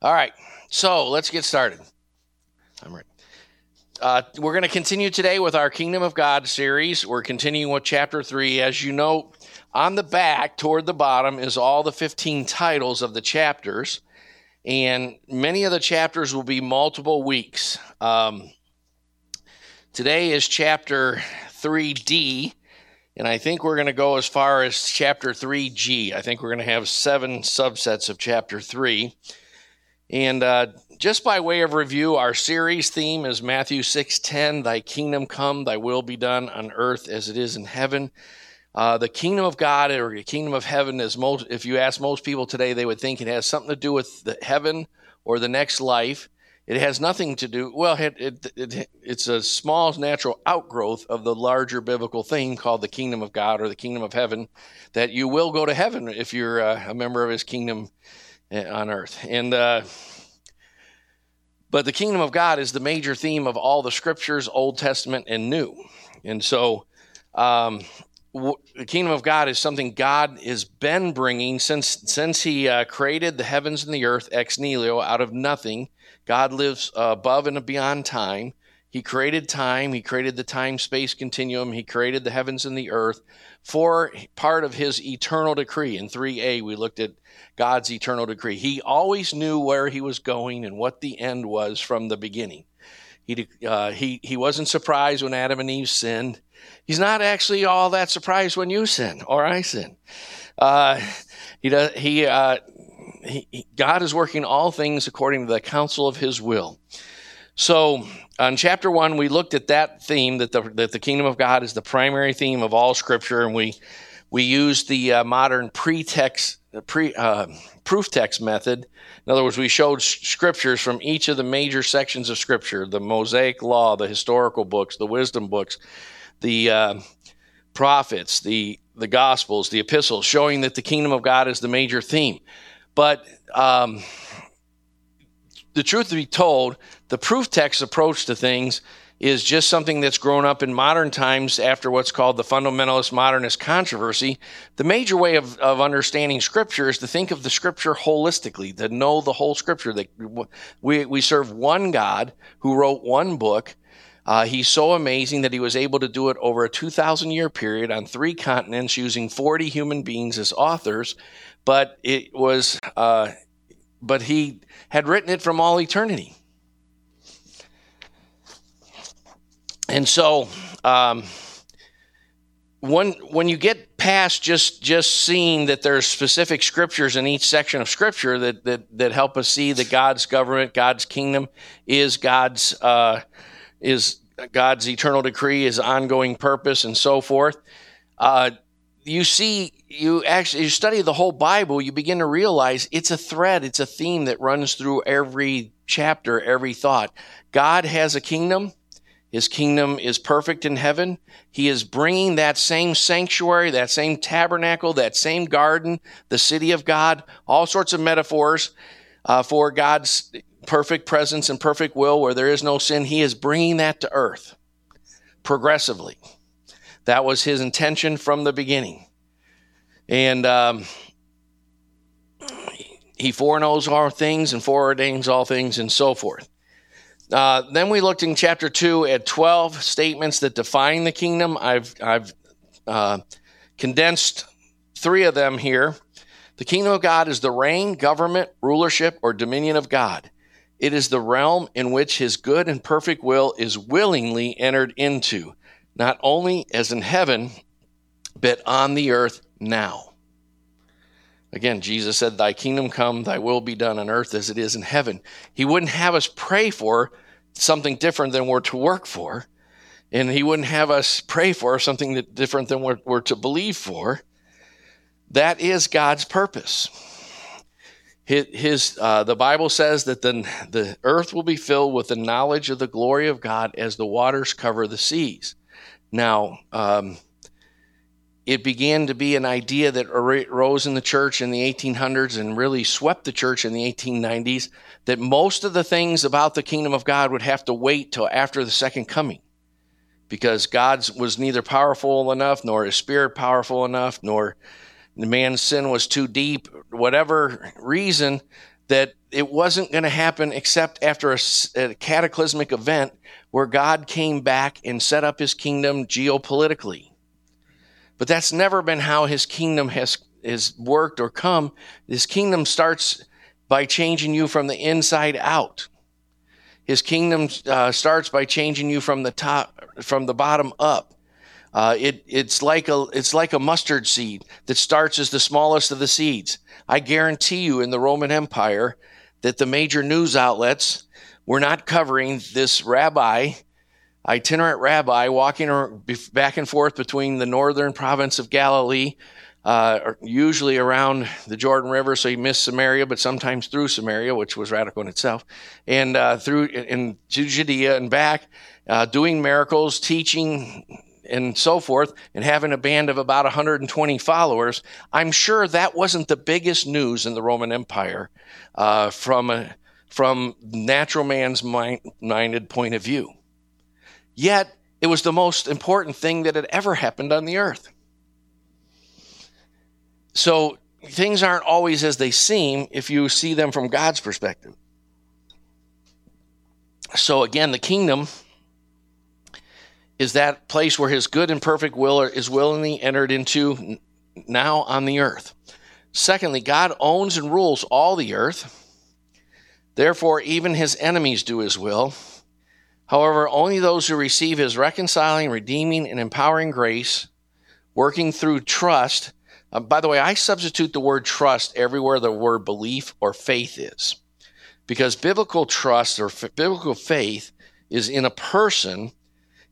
All right, so let's get started. I'm ready. Uh, we're going to continue today with our Kingdom of God series. We're continuing with chapter 3. As you know, on the back toward the bottom is all the 15 titles of the chapters, and many of the chapters will be multiple weeks. Um, today is chapter 3D, and I think we're going to go as far as chapter 3G. I think we're going to have seven subsets of chapter 3. And uh, just by way of review, our series theme is Matthew 6:10, "Thy kingdom come, thy will be done on earth as it is in heaven." Uh, the kingdom of God or the kingdom of heaven is most. If you ask most people today, they would think it has something to do with the heaven or the next life. It has nothing to do. Well, it, it, it, it's a small natural outgrowth of the larger biblical theme called the kingdom of God or the kingdom of heaven. That you will go to heaven if you're uh, a member of His kingdom on earth. And uh, but the kingdom of God is the major theme of all the scriptures, Old Testament and New. And so um, the kingdom of God is something God has been bringing since since He uh, created the heavens and the earth ex nihilo out of nothing. God lives uh, above and beyond time. He created time. He created the time space continuum. He created the heavens and the earth for part of his eternal decree. In 3a, we looked at God's eternal decree. He always knew where he was going and what the end was from the beginning. He, uh, he, he wasn't surprised when Adam and Eve sinned. He's not actually all that surprised when you sin or I sin. Uh, he does, he, uh, he, God is working all things according to the counsel of his will. So, on chapter one, we looked at that theme that the, that the kingdom of God is the primary theme of all scripture, and we, we used the uh, modern pretext, pre, uh, proof text method. In other words, we showed scriptures from each of the major sections of scripture the Mosaic Law, the historical books, the wisdom books, the uh, prophets, the, the Gospels, the epistles, showing that the kingdom of God is the major theme. But um, the truth to be told, the proof text approach to things is just something that's grown up in modern times after what's called the fundamentalist modernist controversy. The major way of, of understanding scripture is to think of the scripture holistically, to know the whole scripture. That we, we serve one God who wrote one book. Uh, he's so amazing that he was able to do it over a 2,000 year period on three continents using 40 human beings as authors. But it was, uh, but he had written it from all eternity. And so, um, when when you get past just just seeing that there's specific scriptures in each section of scripture that that that help us see that God's government, God's kingdom is God's uh, is God's eternal decree, His ongoing purpose, and so forth. Uh, you see, you actually you study the whole Bible, you begin to realize it's a thread, it's a theme that runs through every chapter, every thought. God has a kingdom. His kingdom is perfect in heaven. He is bringing that same sanctuary, that same tabernacle, that same garden, the city of God, all sorts of metaphors uh, for God's perfect presence and perfect will where there is no sin. He is bringing that to earth progressively. That was his intention from the beginning. And um, he foreknows all things and foreordains all things and so forth. Uh, then we looked in chapter 2 at 12 statements that define the kingdom. I've, I've uh, condensed three of them here. The kingdom of God is the reign, government, rulership, or dominion of God. It is the realm in which his good and perfect will is willingly entered into, not only as in heaven, but on the earth now. Again, Jesus said, Thy kingdom come, thy will be done on earth as it is in heaven. He wouldn't have us pray for something different than we're to work for. And he wouldn't have us pray for something that different than we're, we're to believe for. That is God's purpose. His, his uh, the Bible says that the, the earth will be filled with the knowledge of the glory of God as the waters cover the seas. Now, um, it began to be an idea that arose in the church in the 1800s and really swept the church in the 1890s that most of the things about the kingdom of God would have to wait till after the second coming because God was neither powerful enough nor his spirit powerful enough nor man's sin was too deep whatever reason that it wasn't going to happen except after a, a, cataclysmic event where God came back and set up his kingdom geopolitically. But that's never been how his kingdom has, has worked or come. His kingdom starts by changing you from the inside out. His kingdom uh, starts by changing you from the top, from the bottom up. Uh, it, it's like a it's like a mustard seed that starts as the smallest of the seeds. I guarantee you, in the Roman Empire, that the major news outlets were not covering this rabbi, itinerant rabbi, walking back and forth between the northern province of Galilee, uh, usually around the Jordan River, so he missed Samaria, but sometimes through Samaria, which was radical in itself, and uh, through in Judea and back, uh, doing miracles, teaching and so forth, and having a band of about 120 followers, I'm sure that wasn't the biggest news in the Roman Empire uh, from a, from natural man's mind, minded point of view. Yet it was the most important thing that had ever happened on the earth. So things aren't always as they seem if you see them from God's perspective. So again, the kingdom is that place where his good and perfect will is willingly entered into now on the earth. Secondly, God owns and rules all the earth. Therefore, even his enemies do his will. However, only those who receive his reconciling, redeeming, and empowering grace, working through trust. Uh, by the way, I substitute the word trust everywhere the word belief or faith is. Because biblical trust or f- biblical faith is in a person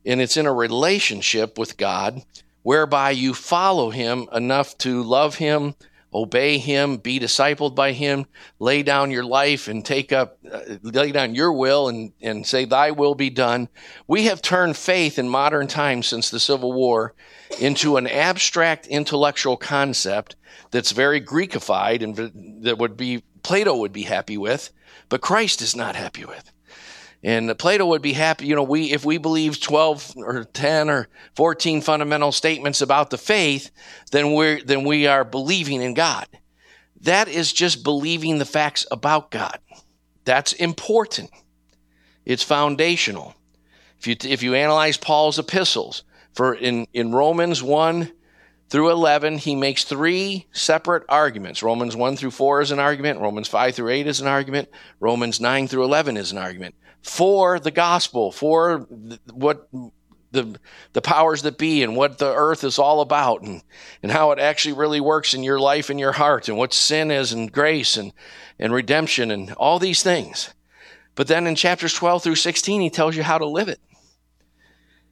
and it's in a relationship with God whereby you follow him enough to love him, obey him, be discipled by him, lay down your life and take up, uh, lay down your will and, and say, Thy will be done. We have turned faith in modern times since the Civil War into an abstract intellectual concept that's very Greekified and that would be, Plato would be happy with, but Christ is not happy with. And Plato would be happy, you know, we if we believe 12 or 10 or 14 fundamental statements about the faith, then we're then we are believing in God. That is just believing the facts about God. That's important. It's foundational. If you if you analyze Paul's epistles, for in, in Romans 1 through 11, he makes three separate arguments. Romans 1 through 4 is an argument, Romans 5 through 8 is an argument, Romans 9 through 11 is an argument for the gospel, for what the the powers that be and what the earth is all about and, and how it actually really works in your life and your heart and what sin is and grace and, and redemption and all these things. But then in chapters 12 through 16, he tells you how to live it.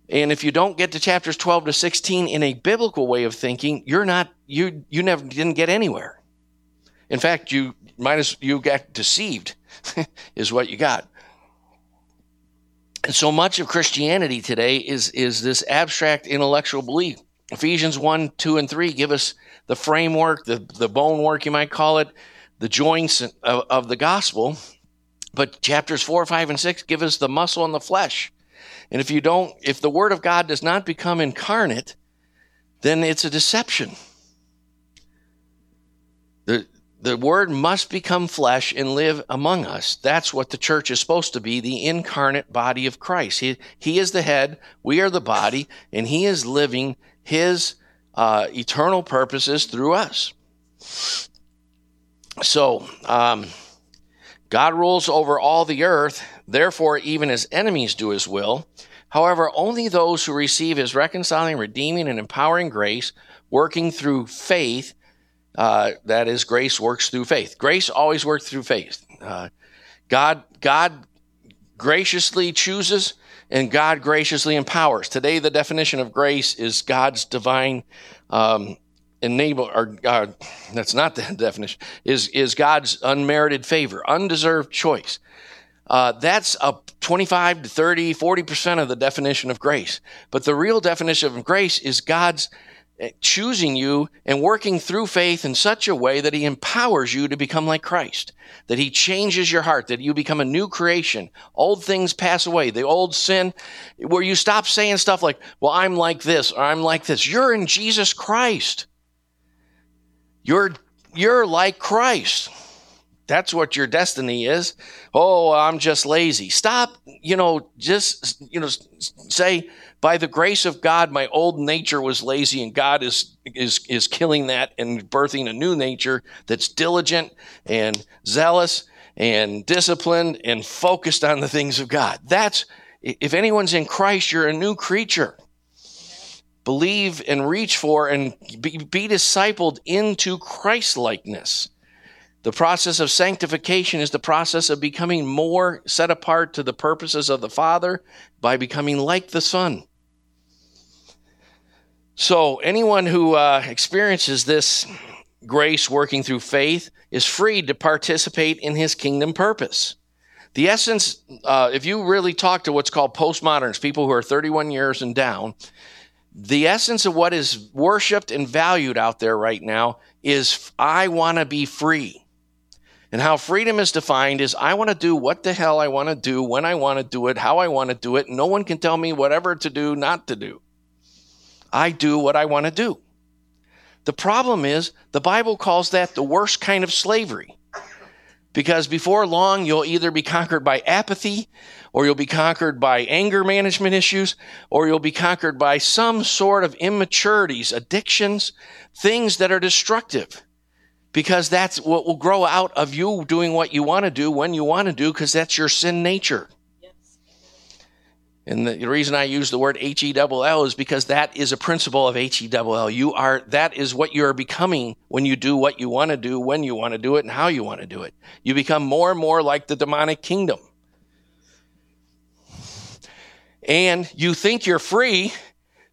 And if you don't get to chapters 12 to 16 in a biblical way of thinking, you're not, you, you never didn't get anywhere. In fact, you minus you got deceived is what you got. And so much of Christianity today is, is this abstract intellectual belief. Ephesians 1, 2, and 3 give us the framework, the, the bone work, you might call it, the joints of, of the gospel. But chapters 4, 5, and 6 give us the muscle and the flesh. And if you don't, if the word of God does not become incarnate, then it's a deception. The, word must become flesh and live among us. That's what the church is supposed to be, the incarnate body of Christ. He, he is the head, we are the body, and he is living his uh, eternal purposes through us. So, um, God rules over all the earth, therefore, even his enemies do his will. However, only those who receive his reconciling, redeeming, and empowering grace, working through faith, uh, that is, grace works through faith. Grace always works through faith. Uh, God, God graciously chooses and God graciously empowers. Today, the definition of grace is God's divine um, enable, or uh, that's not the definition, is, is God's unmerited favor, undeserved choice. Uh, that's a 25 to 30, 40% of the definition of grace. But the real definition of grace is God's Eh, choosing you and working through faith in such a way that he empowers you to become like Christ, that he changes your heart, that you become a new creation. Old things pass away. The old sin, where you stop saying stuff like, well, I'm like this or I'm like this. You're in Jesus Christ. You're, you're like Christ. that's what your destiny is. Oh, I'm just lazy. Stop, you know, just, you know, say, by the grace of God, my old nature was lazy and God is, is, is killing that and birthing a new nature that's diligent and zealous and disciplined and focused on the things of God. That's, if anyone's in Christ, you're a new creature. Believe and reach for and be, be discipled into Christ likeness. The process of sanctification is the process of becoming more set apart to the purposes of the Father by becoming like the Son. So, anyone who uh, experiences this grace working through faith is free to participate in his kingdom purpose. The essence, uh, if you really talk to what's called postmoderns, people who are 31 years and down, the essence of what is worshiped and valued out there right now is I want to be free. And how freedom is defined is I want to do what the hell I want to do, when I want to do it, how I want to do it. No one can tell me whatever to do, not to do. I do what I want to do. The problem is the Bible calls that the worst kind of slavery. Because before long, you'll either be conquered by apathy, or you'll be conquered by anger management issues, or you'll be conquered by some sort of immaturities, addictions, things that are destructive because that's what will grow out of you doing what you want to do when you want to do because that's your sin nature. And the reason I use the word H E L L is because that is a principle of H E L L. You are, that is what you are becoming when you do what you want to do, when you want to do it, and how you want to do it. You become more and more like the demonic kingdom. And you think you're free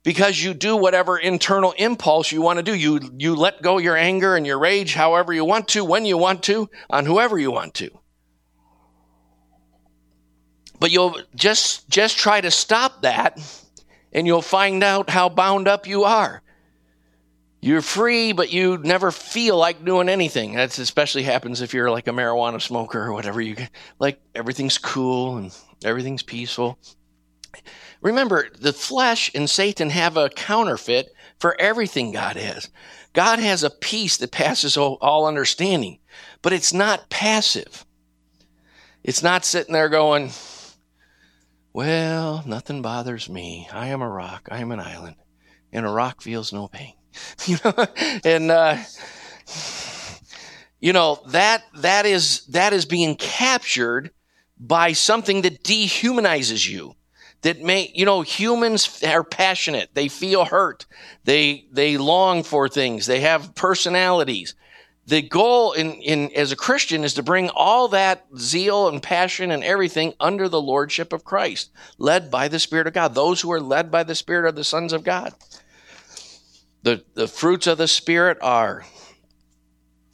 because you do whatever internal impulse you want to do. You, you let go your anger and your rage however you want to, when you want to, on whoever you want to. But you'll just, just try to stop that and you'll find out how bound up you are. You're free, but you never feel like doing anything. That's especially happens if you're like a marijuana smoker or whatever. You like everything's cool and everything's peaceful. Remember, the flesh and Satan have a counterfeit for everything God has. God has a peace that passes all understanding, but it's not passive. It's not sitting there going, well, nothing bothers me. I am a rock. I am an island, and a rock feels no pain. you know, and uh, you know that that is that is being captured by something that dehumanizes you. That may you know humans are passionate. They feel hurt. They they long for things. They have personalities the goal in, in as a christian is to bring all that zeal and passion and everything under the lordship of christ led by the spirit of god those who are led by the spirit are the sons of god the the fruits of the spirit are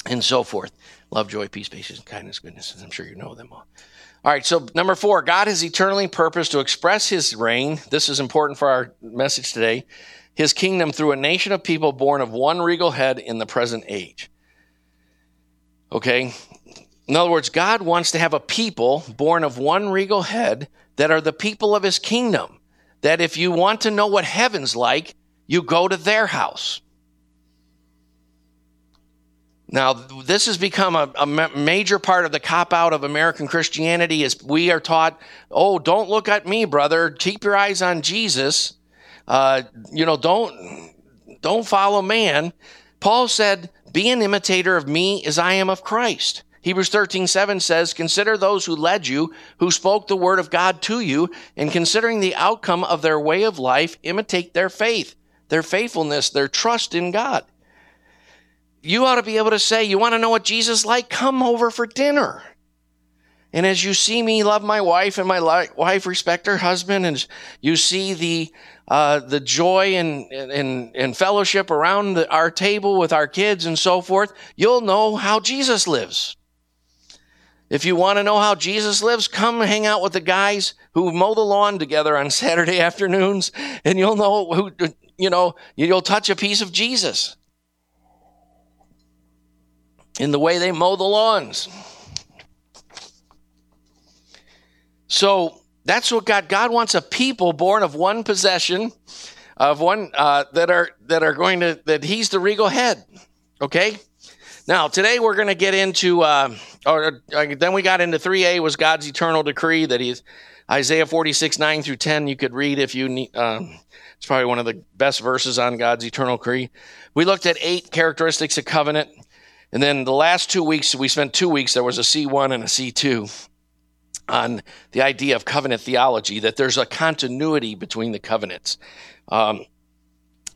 and so forth love joy peace patience kindness goodness i'm sure you know them all all right, so number four, God has eternally purposed to express his reign. This is important for our message today. His kingdom through a nation of people born of one regal head in the present age. Okay? In other words, God wants to have a people born of one regal head that are the people of his kingdom. That if you want to know what heaven's like, you go to their house. Now, this has become a, a major part of the cop out of American Christianity is we are taught, oh, don't look at me, brother. Keep your eyes on Jesus. Uh, you know, don't don't follow man. Paul said, be an imitator of me as I am of Christ. Hebrews 13, 7 says, Consider those who led you, who spoke the word of God to you, and considering the outcome of their way of life, imitate their faith, their faithfulness, their trust in God you ought to be able to say, You want to know what Jesus like? Come over for dinner. And as you see me love my wife and my wife respect her husband, and you see the uh, the joy and, and, and fellowship around the, our table with our kids and so forth, you'll know how Jesus lives. If you want to know how Jesus lives, come hang out with the guys who mow the lawn together on Saturday afternoons, and you'll know who, you know, you'll touch a piece of Jesus in the way they mow the lawns. So that's what God God wants a people born of one possession, of one uh, that are that are going to that He's the regal head. Okay. Now today we're going to get into uh, or uh, then we got into 3a was god's eternal decree that he's isaiah 46 9 through 10 you could read if you need um, it's probably one of the best verses on god's eternal decree we looked at eight characteristics of covenant and then the last two weeks we spent two weeks there was a c1 and a c2 on the idea of covenant theology that there's a continuity between the covenants. Um,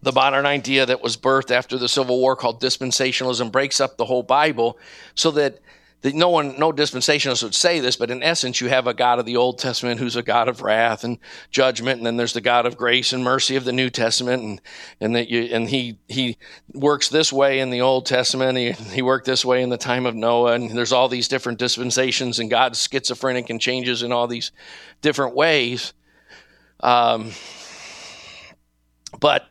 the modern idea that was birthed after the Civil War called dispensationalism breaks up the whole Bible so that, that no one, no dispensationalist would say this, but in essence, you have a God of the Old Testament who's a God of wrath and judgment, and then there's the God of grace and mercy of the New Testament, and and that you and he he works this way in the Old Testament, he he worked this way in the time of Noah, and there's all these different dispensations, and God's schizophrenic and changes in all these different ways. Um, but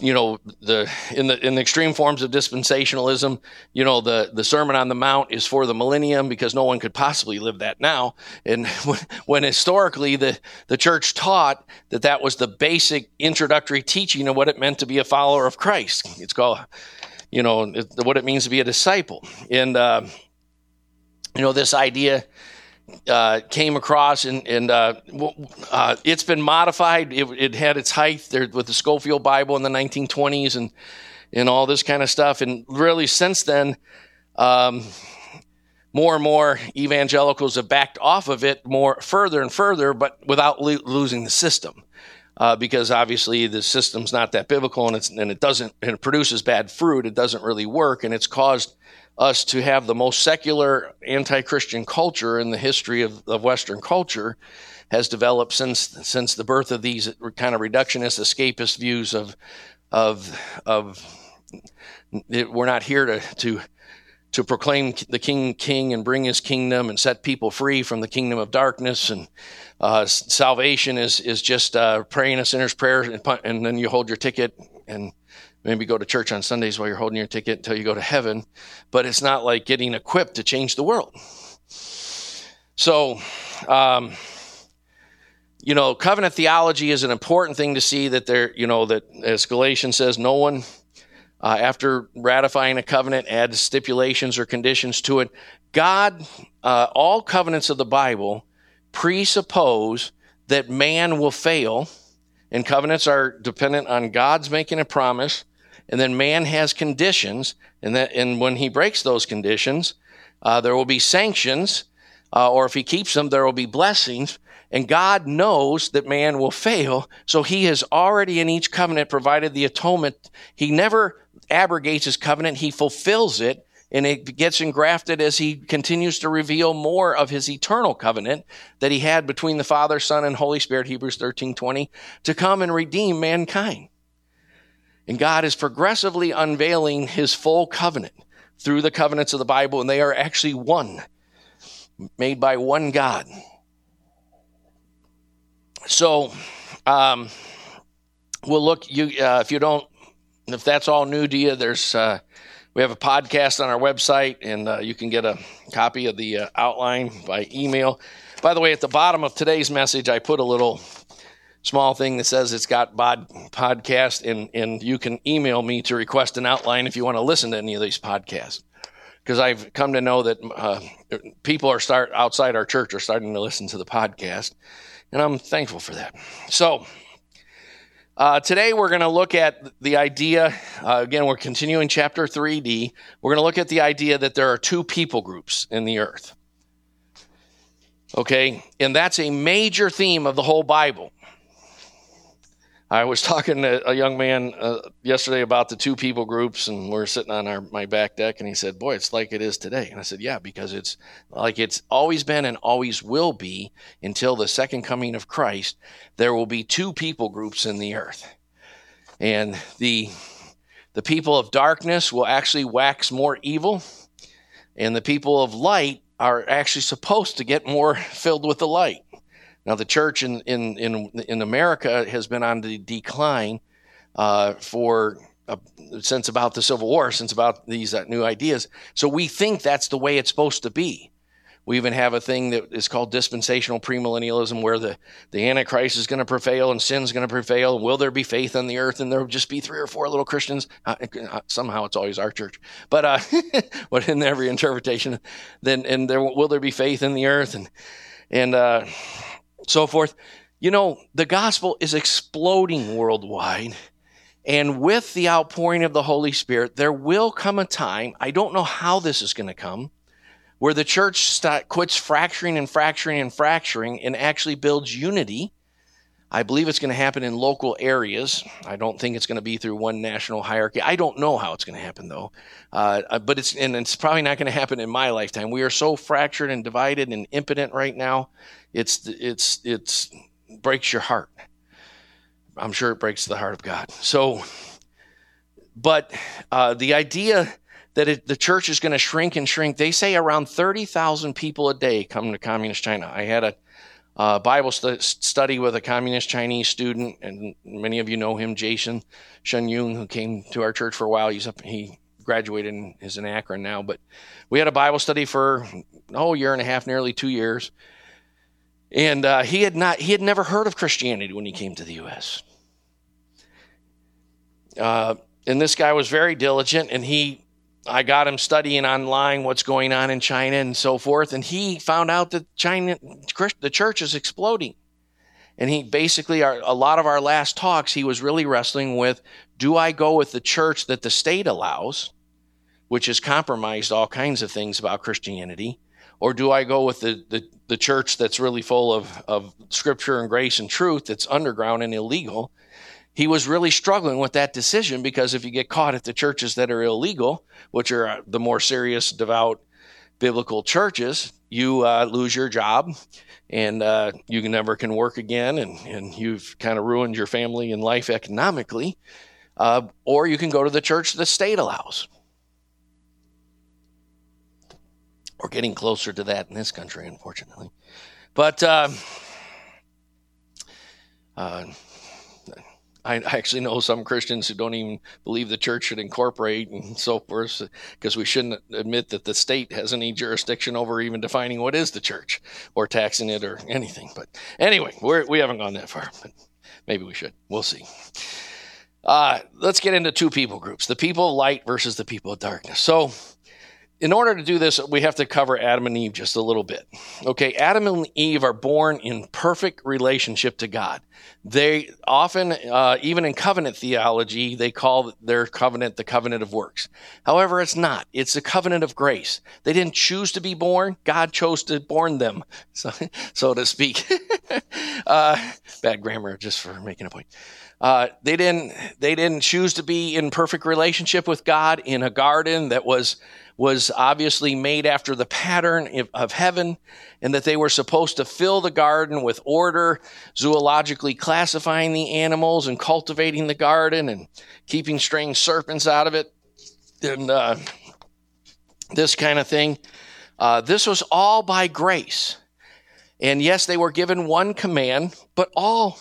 you know the in the in the extreme forms of dispensationalism you know the the sermon on the mount is for the millennium because no one could possibly live that now. And when, when historically the the church taught that that was the basic introductory teaching of what it meant to be a follower of christ. It's called you know what it means to be a disciple. And uh, you know this idea uh, came across, and, and uh, uh, it's been modified. It, it, had its height there with the Scofield Bible in the 1920s, and and all this kind of stuff. And really, since then, um, more and more evangelicals have backed off of it more further and further, but without lo- losing the system. Uh, because obviously the system's not that biblical and, and it doesn't and it produces bad fruit. It doesn't really work, and it's caused us to have the most secular anti-Christian culture in the history of, of Western culture has developed since since the birth of these kind of reductionist, escapist views of of of it, we're not here to to to proclaim the King King and bring His kingdom and set people free from the kingdom of darkness and uh, salvation is is just uh, praying a sinner's prayer and, and then you hold your ticket and maybe go to church on Sundays while you're holding your ticket until you go to heaven, but it's not like getting equipped to change the world. So, um, you know, covenant theology is an important thing to see that there, you know, that as Galatians says, no one, uh, after ratifying a covenant, adds stipulations or conditions to it. God, uh, all covenants of the Bible presuppose that man will fail, and covenants are dependent on God's making a promise and then man has conditions, and that and when he breaks those conditions, uh, there will be sanctions, uh, or if he keeps them, there will be blessings. And God knows that man will fail, so he has already in each covenant provided the atonement. He never abrogates his covenant; he fulfills it, and it gets engrafted as he continues to reveal more of his eternal covenant that he had between the Father, Son, and Holy Spirit, Hebrews 13, 20, to come and redeem mankind. And God is progressively unveiling his full covenant through the covenants of the Bible, and they are actually one, made by one God. So, um, we'll look. You, uh, if you don't, if that's all new to you, there's uh, we have a podcast on our website, and uh, you can get a copy of the uh, outline by email. By the way, at the bottom of today's message, I put a little small thing that says it's got bod, podcast, and, and you can email me to request an outline if you want to listen to any of these podcasts. Because I've come to know that uh, people are start outside our church are starting to listen to the podcast, and I'm thankful for that. So. Uh, today we're going to look at the idea. Uh, again, we're continuing chapter 3D. We're going to look at the idea that there are two people groups in the earth. Okay, and that's a major theme of the whole Bible. I was talking to a young man uh, yesterday about the two people groups, and we are sitting on our my back deck, and he said, "Boy, it's like it is today." And I said, "Yeah, because it's like it's always been and always will be until the second coming of Christ. There will be two people groups in the earth, and the the people of darkness will actually wax more evil, and the people of light are actually supposed to get more filled with the light." Now, the church in, in, in, in America has been on the decline uh, for uh, since about the Civil War, since about these uh, new ideas. So we think that's the way it's supposed to be. We even have a thing that is called dispensational premillennialism, where the, the Antichrist is going to prevail and sin's going to prevail. Will there be faith on the earth? And there will just be three or four little Christians. Uh, uh somehow it's always our church, but uh, but in every interpretation, then and there will there be faith in the earth and and uh, so forth. You know, the gospel is exploding worldwide. And with the outpouring of the Holy Spirit, there will come a time, I don't know how this is going to come, where the church st- quits fracturing and fracturing and fracturing and actually builds unity. I believe it's going to happen in local areas. I don't think it's going to be through one national hierarchy. I don't know how it's going to happen though, uh, uh, but it's and it's probably not going to happen in my lifetime. We are so fractured and divided and impotent right now. It's it's it's breaks your heart. I'm sure it breaks the heart of God. So, but uh, the idea that it, the church is going to shrink and shrink, they say around 30,000 people a day come to communist China. I had a uh, Bible st- study with a communist Chinese student, and many of you know him, Jason Shen Yung, who came to our church for a while. He's up, he graduated and is in Akron now. But we had a Bible study for oh, a year and a half, nearly two years. And uh, he had not he had never heard of Christianity when he came to the U.S. Uh, and this guy was very diligent, and he I got him studying online what's going on in China and so forth, and he found out that China the church is exploding. And he basically, our, a lot of our last talks, he was really wrestling with do I go with the church that the state allows, which has compromised all kinds of things about Christianity, or do I go with the, the, the church that's really full of, of scripture and grace and truth that's underground and illegal? He was really struggling with that decision because if you get caught at the churches that are illegal, which are the more serious, devout, biblical churches, you uh, lose your job and uh, you never can work again and, and you've kind of ruined your family and life economically. Uh, or you can go to the church the state allows. We're getting closer to that in this country, unfortunately. But uh, uh, I actually know some Christians who don't even believe the church should incorporate and so forth, because we shouldn't admit that the state has any jurisdiction over even defining what is the church or taxing it or anything. But anyway, we're, we haven't gone that far, but maybe we should. We'll see. Uh, let's get into two people groups the people of light versus the people of darkness. So, in order to do this, we have to cover Adam and Eve just a little bit. Okay, Adam and Eve are born in perfect relationship to God. They often, uh, even in covenant theology, they call their covenant the covenant of works. However, it's not. It's a covenant of grace. They didn't choose to be born. God chose to born them, so, so to speak. uh, bad grammar, just for making a point. Uh, they didn't. They didn't choose to be in perfect relationship with God in a garden that was was obviously made after the pattern of heaven and that they were supposed to fill the garden with order, zoologically classifying the animals and cultivating the garden and keeping strange serpents out of it and uh, this kind of thing. Uh, this was all by grace. And yes, they were given one command, but all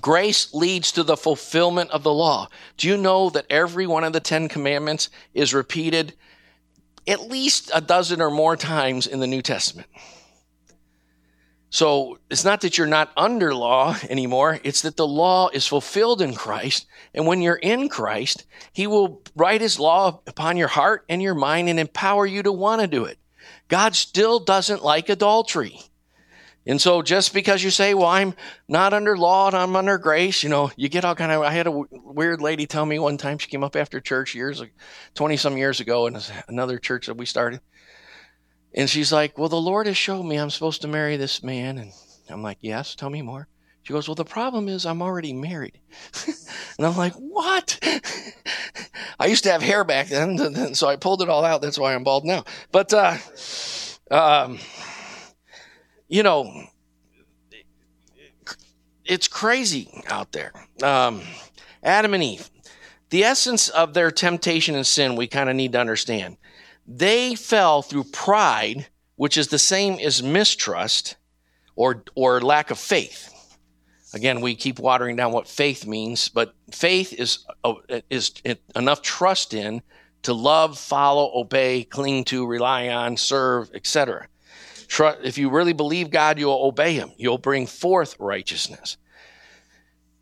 grace leads to the fulfillment of the law. Do you know that every one of the Ten Commandments is repeated at least a dozen or more times in the New Testament. So it's not that you're not under law anymore, it's that the law is fulfilled in Christ. And when you're in Christ, He will write His law upon your heart and your mind and empower you to want to do it. God still doesn't like adultery. And so just because you say, well, I'm not under law and I'm under grace, you know, you get all kind of, I had a w- weird lady tell me one time, she came up after church years, 20 some years ago in another church that we started. And she's like, well, the Lord has showed me I'm supposed to marry this man. And I'm like, yes, tell me more. She goes, well, the problem is I'm already married. and I'm like, what? I used to have hair back then, so I pulled it all out. That's why I'm bald now. But, uh, um, you know, it's crazy out there. Um, Adam and Eve, the essence of their temptation and sin, we kind of need to understand. They fell through pride, which is the same as mistrust or, or lack of faith. Again, we keep watering down what faith means, but faith is, uh, is enough trust in to love, follow, obey, cling to, rely on, serve, etc. if you really believe God, you'll obey him. You'll bring forth righteousness.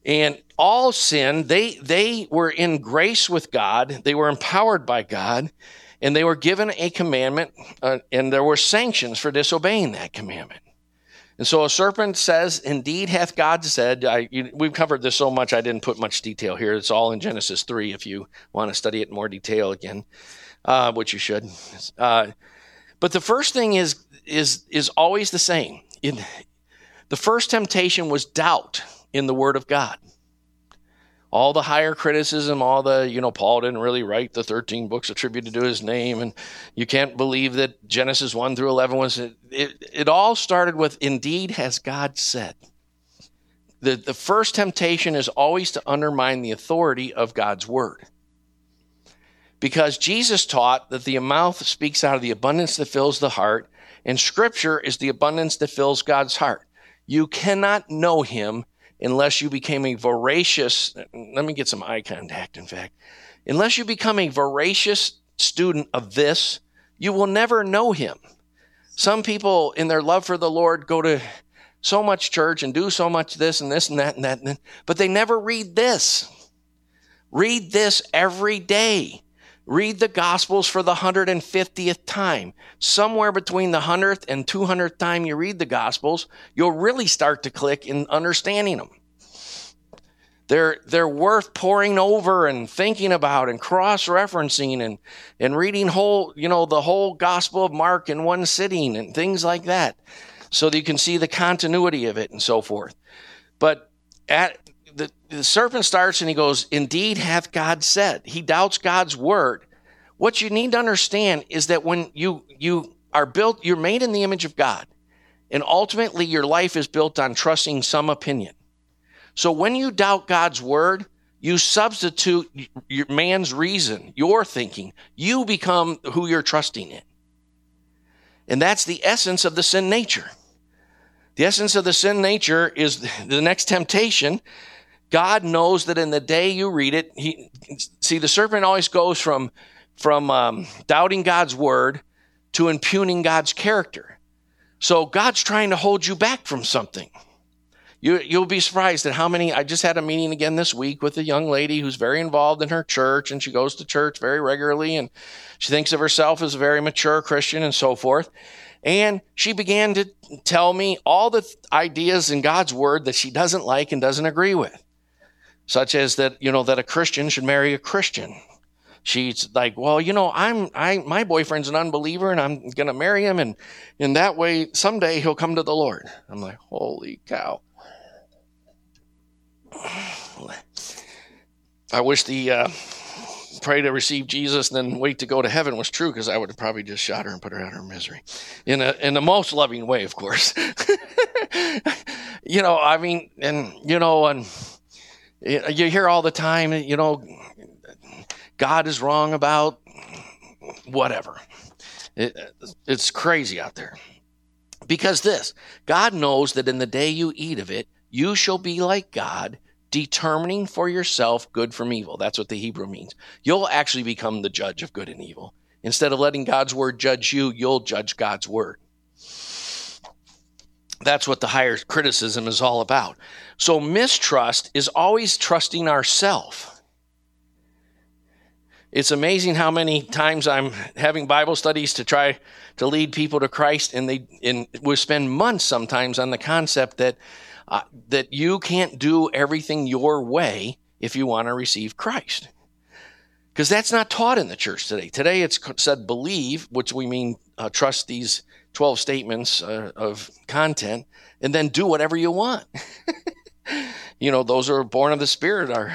And all sin, they they were in grace with God, they were empowered by God, and they were given a commandment, uh, and there were sanctions for disobeying that commandment. And so a serpent says, Indeed hath God said, I, you, we've covered this so much, I didn't put much detail here. It's all in Genesis 3 if you want to study it in more detail again, uh, which you should. Uh, but the first thing is, is, is always the same. In, the first temptation was doubt in the Word of God all the higher criticism, all the, you know, Paul didn't really write the 13 books attributed to his name, and you can't believe that Genesis 1 through 11 was, it, it, it all started with, indeed, has God said. The, the first temptation is always to undermine the authority of God's word. Because Jesus taught that the mouth speaks out of the abundance that fills the heart, and scripture is the abundance that fills God's heart. You cannot know him unless you became a voracious, let me get some eye contact, in fact, unless you become a voracious student of this, you will never know him. Some people, in their love for the Lord, go to so much church and do so much this and this and that and that, and that but they never read this. Read this every day. Read the Gospels for the 150th time. Somewhere between the 100th and 200th time you read the Gospels, you'll really start to click in understanding them. They're, they're worth poring over and thinking about and cross referencing and, and reading whole, you know, the whole Gospel of Mark in one sitting and things like that so that you can see the continuity of it and so forth. But at the serpent starts and he goes, Indeed hath God said. He doubts God's word. What you need to understand is that when you you are built, you're made in the image of God. And ultimately your life is built on trusting some opinion. So when you doubt God's word, you substitute your man's reason, your thinking. You become who you're trusting in. And that's the essence of the sin nature. The essence of the sin nature is the next temptation God knows that in the day you read it, he see the serpent always goes from from um, doubting God's word to impugning God's character. So God's trying to hold you back from something. You, you'll be surprised at how many. I just had a meeting again this week with a young lady who's very involved in her church and she goes to church very regularly and she thinks of herself as a very mature Christian and so forth. And she began to tell me all the ideas in God's word that she doesn't like and doesn't agree with such as that, you know, that a Christian should marry a Christian. She's like, well, you know, I'm, I, my boyfriend's an unbeliever and I'm going to marry him. And in that way, someday he'll come to the Lord. I'm like, holy cow. I wish the, uh, pray to receive Jesus and then wait to go to heaven was true because I would have probably just shot her and put her out of her misery in a in the most loving way, of course. you know, I mean, and you know, and you hear all the time, you know, God is wrong about whatever. It, it's crazy out there. Because this, God knows that in the day you eat of it, you shall be like God, determining for yourself good from evil. That's what the Hebrew means. You'll actually become the judge of good and evil. Instead of letting God's word judge you, you'll judge God's word. That's what the higher criticism is all about. So mistrust is always trusting ourself. It's amazing how many times I'm having Bible studies to try to lead people to Christ, and they and we spend months sometimes on the concept that uh, that you can't do everything your way if you want to receive Christ, because that's not taught in the church today. Today it's said believe, which we mean uh, trust these 12 statements uh, of content and then do whatever you want. you know, those who are born of the Spirit are,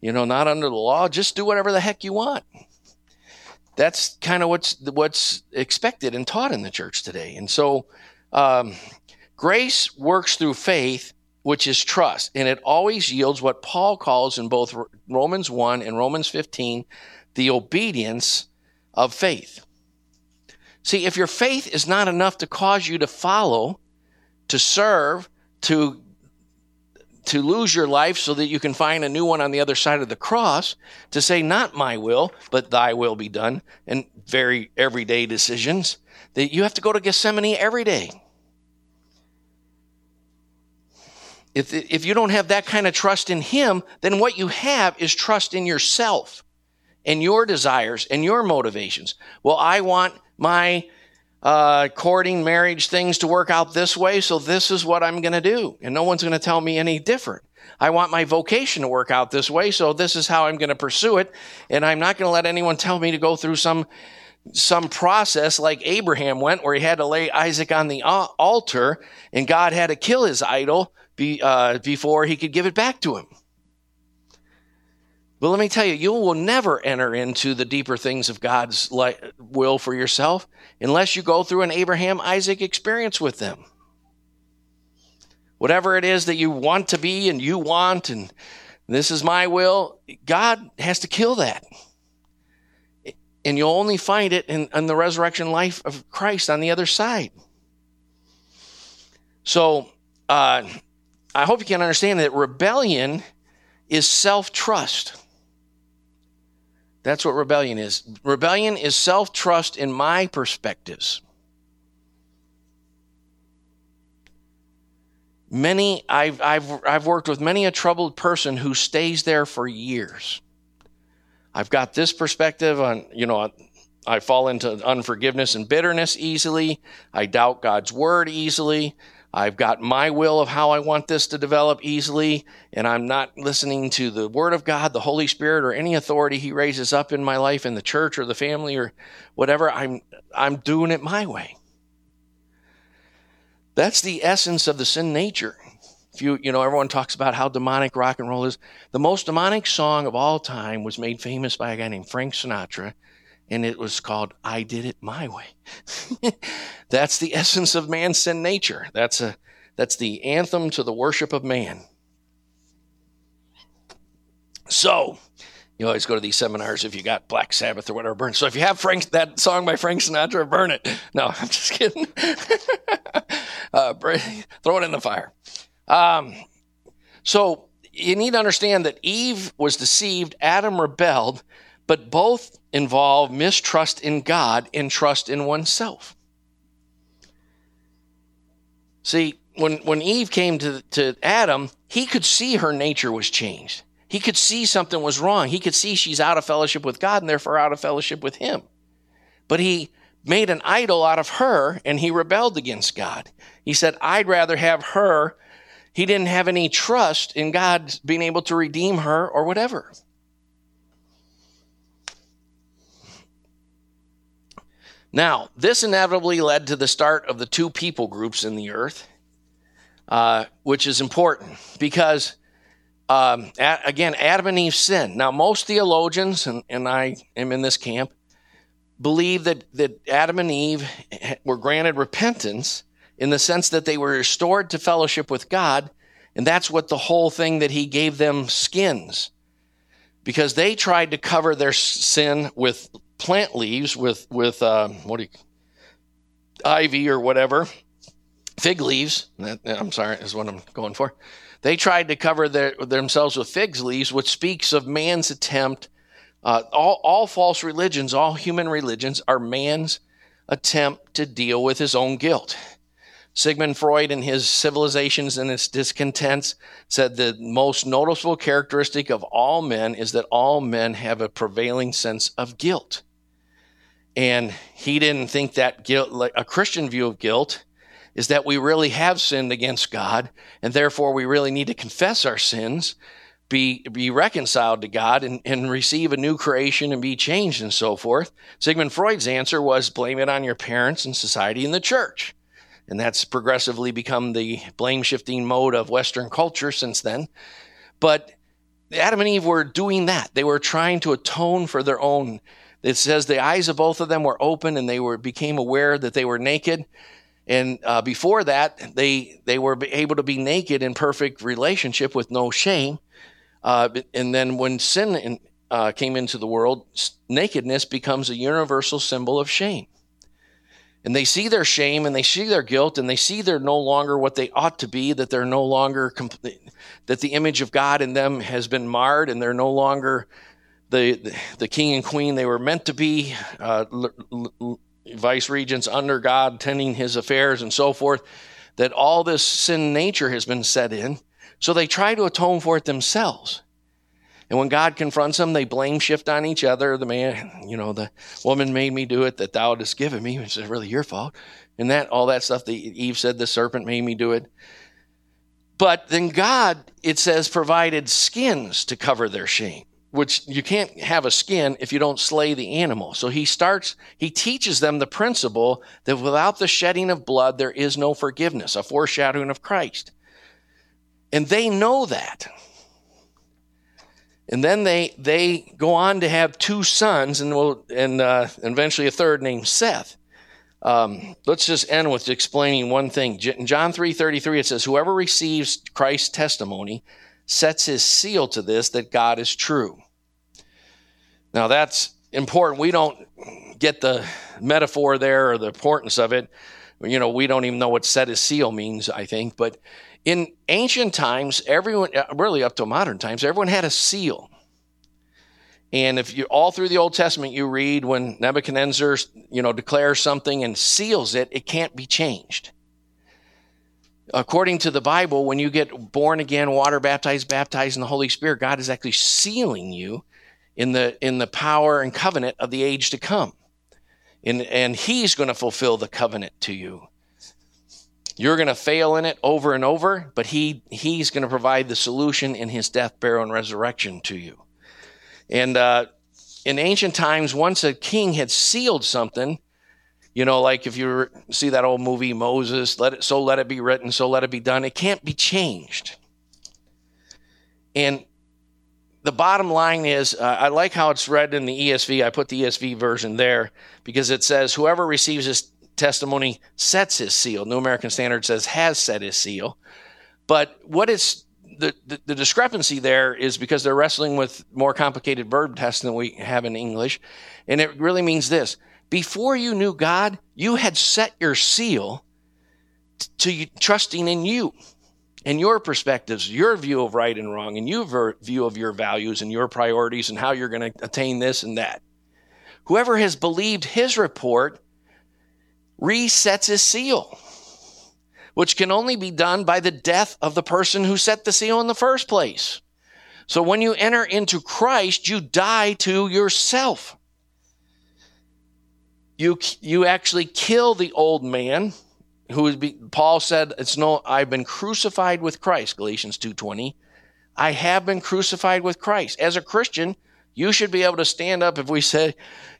you know, not under the law. Just do whatever the heck you want. That's kind of what's what's expected and taught in the church today. And so, um, grace works through faith, which is trust, and it always yields what Paul calls in both Romans one and Romans fifteen, the obedience of faith. See, if your faith is not enough to cause you to follow, to serve, to to lose your life so that you can find a new one on the other side of the cross, to say, Not my will, but thy will be done, and very everyday decisions, that you have to go to Gethsemane every day. If, if you don't have that kind of trust in Him, then what you have is trust in yourself and your desires and your motivations. Well, I want my uh, courting, marriage things to work out this way, so this is what I'm going to do. And no one's going to tell me any different. I want my vocation to work out this way, so this is how I'm going to pursue it. And I'm not going to let anyone tell me to go through some some process like Abraham went, where he had to lay Isaac on the altar, and God had to kill his idol be, uh, before he could give it back to him. But let me tell you, you will never enter into the deeper things of God's will for yourself unless you go through an Abraham Isaac experience with them. Whatever it is that you want to be and you want, and this is my will, God has to kill that. And you'll only find it in, in the resurrection life of Christ on the other side. So, uh, I hope you can understand that rebellion is self trust. That's what rebellion is. Rebellion is self trust in my perspectives. Many, I've, I've, I've worked with many a troubled person who stays there for years. I've got this perspective on, you know, I fall into unforgiveness and bitterness easily. I doubt God's word easily. I've got my will of how I want this to develop easily, and I'm not listening to the Word of God, the Holy Spirit, or any authority He raises up in my life in the church or the family or whatever. I'm, I'm doing it my way. That's the essence of the sin nature. If you, you know, everyone talks about how demonic rock and roll is. The most demonic song of all time was made famous by a guy named Frank Sinatra and it was called I Did It My Way. that's the essence of man's sin nature. That's a that's the anthem to the worship of man. So, you always go to these seminars if you got Black Sabbath or whatever burn. So if you have Frank that song by Frank Sinatra, burn it. No, I'm just kidding. uh, throw it in the fire. Um, so you need to understand that Eve was deceived, Adam rebelled, but both involve mistrust in God and trust in oneself. See, when, when Eve came to, to Adam, he could see her nature was changed. He could see something was wrong. He could see she's out of fellowship with God and therefore out of fellowship with him. But he made an idol out of her and he rebelled against God. He said, I'd rather have her. He didn't have any trust in God being able to redeem her or whatever. Now, this inevitably led to the start of the two people groups in the earth, uh, which is important because, um, again, Adam and Eve sinned. Now, most theologians, and, and I am in this camp, believe that, that Adam and Eve were granted repentance in the sense that they were restored to fellowship with God, and that's what the whole thing that He gave them skins. Because they tried to cover their sin with plant leaves with with uh, what do you ivy or whatever fig leaves i'm sorry is what i'm going for they tried to cover their, themselves with fig leaves which speaks of man's attempt uh, all, all false religions all human religions are man's attempt to deal with his own guilt Sigmund Freud, in his Civilizations and its Discontents, said the most noticeable characteristic of all men is that all men have a prevailing sense of guilt. And he didn't think that guilt, like a Christian view of guilt, is that we really have sinned against God, and therefore we really need to confess our sins, be, be reconciled to God, and, and receive a new creation and be changed and so forth. Sigmund Freud's answer was blame it on your parents and society and the church. And that's progressively become the blame shifting mode of Western culture since then. But Adam and Eve were doing that. They were trying to atone for their own it says the eyes of both of them were open and they were became aware that they were naked. And uh, before that, they they were able to be naked in perfect relationship with no shame. Uh, and then when sin in, uh, came into the world, nakedness becomes a universal symbol of shame. And they see their shame and they see their guilt and they see they're no longer what they ought to be, that they're no longer, complete, that the image of God in them has been marred and they're no longer the, the king and queen they were meant to be, uh, vice regents under God, tending his affairs and so forth, that all this sin nature has been set in. So they try to atone for it themselves. And when God confronts them, they blame shift on each other. The man, you know, the woman made me do it that thou hast given me. It's really your fault. And that, all that stuff that Eve said, the serpent made me do it. But then God, it says, provided skins to cover their shame, which you can't have a skin if you don't slay the animal. So he starts, he teaches them the principle that without the shedding of blood, there is no forgiveness, a foreshadowing of Christ. And they know that. And then they they go on to have two sons, and will and uh, eventually a third named Seth. Um, let's just end with explaining one thing. In John three thirty three, it says, "Whoever receives Christ's testimony sets his seal to this that God is true." Now that's important. We don't get the metaphor there or the importance of it. You know, we don't even know what set his seal means. I think, but in ancient times, everyone, uh, really up to modern times, everyone had a seal. And if you all through the Old Testament, you read when Nebuchadnezzar, you know, declares something and seals it, it can't be changed. According to the Bible, when you get born again, water baptized, baptized in the Holy Spirit, God is actually sealing you in the in the power and covenant of the age to come. And, and He's going to fulfill the covenant to you. You're going to fail in it over and over, but he, he's going to provide the solution in his death, burial, and resurrection to you. And uh, in ancient times, once a king had sealed something, you know, like if you see that old movie Moses, let it so let it be written, so let it be done. It can't be changed. And the bottom line is, uh, I like how it's read in the ESV. I put the ESV version there because it says, "Whoever receives this testimony sets his seal. New American Standard says has set his seal. But what is the, the, the, discrepancy there is because they're wrestling with more complicated verb tests than we have in English. And it really means this before you knew God, you had set your seal to trusting in you and your perspectives, your view of right and wrong, and your view of your values and your priorities and how you're going to attain this and that. Whoever has believed his report resets his seal, which can only be done by the death of the person who set the seal in the first place. So when you enter into Christ, you die to yourself. You, you actually kill the old man who be, Paul said it's no I've been crucified with Christ Galatians 2:20 I have been crucified with Christ as a Christian you should be able to stand up if we say,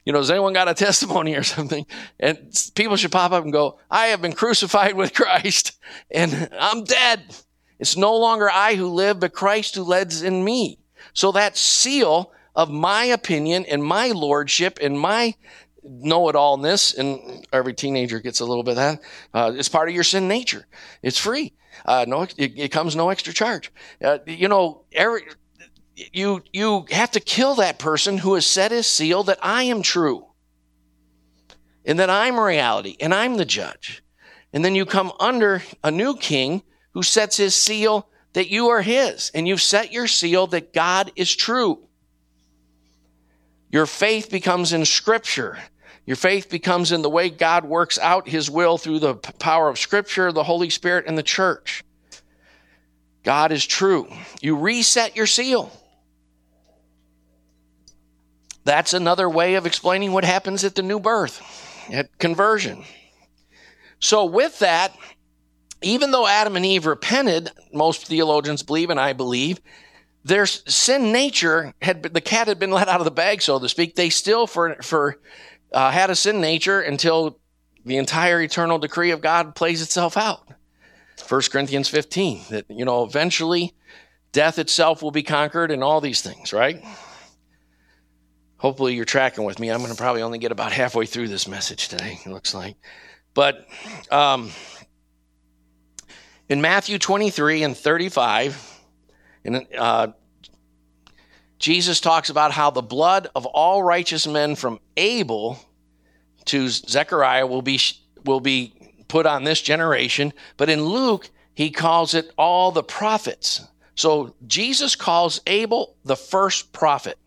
you know, has anyone got a testimony or something? And people should pop up and go, I have been crucified with Christ and I'm dead. It's no longer I who live, but Christ who lives in me. So that seal of my opinion and my lordship and my know-it-allness, and every teenager gets a little bit of that, uh, it's part of your sin nature. It's free. Uh, no, it, it, comes no extra charge. Uh, you know, every, you you have to kill that person who has set his seal that I am true and that I'm reality and I'm the judge. And then you come under a new king who sets his seal that you are his and you've set your seal that God is true. Your faith becomes in scripture. Your faith becomes in the way God works out his will through the power of scripture, the Holy Spirit, and the church. God is true. You reset your seal. That's another way of explaining what happens at the new birth, at conversion. So, with that, even though Adam and Eve repented, most theologians believe, and I believe, their sin nature had been, the cat had been let out of the bag, so to speak. They still for for uh, had a sin nature until the entire eternal decree of God plays itself out. 1 Corinthians 15, that, you know, eventually death itself will be conquered and all these things, right? Hopefully, you're tracking with me. I'm going to probably only get about halfway through this message today, it looks like. But um, in Matthew 23 and 35, and, uh, Jesus talks about how the blood of all righteous men from Abel to Zechariah will be will be put on this generation. But in Luke, he calls it all the prophets. So Jesus calls Abel the first prophet.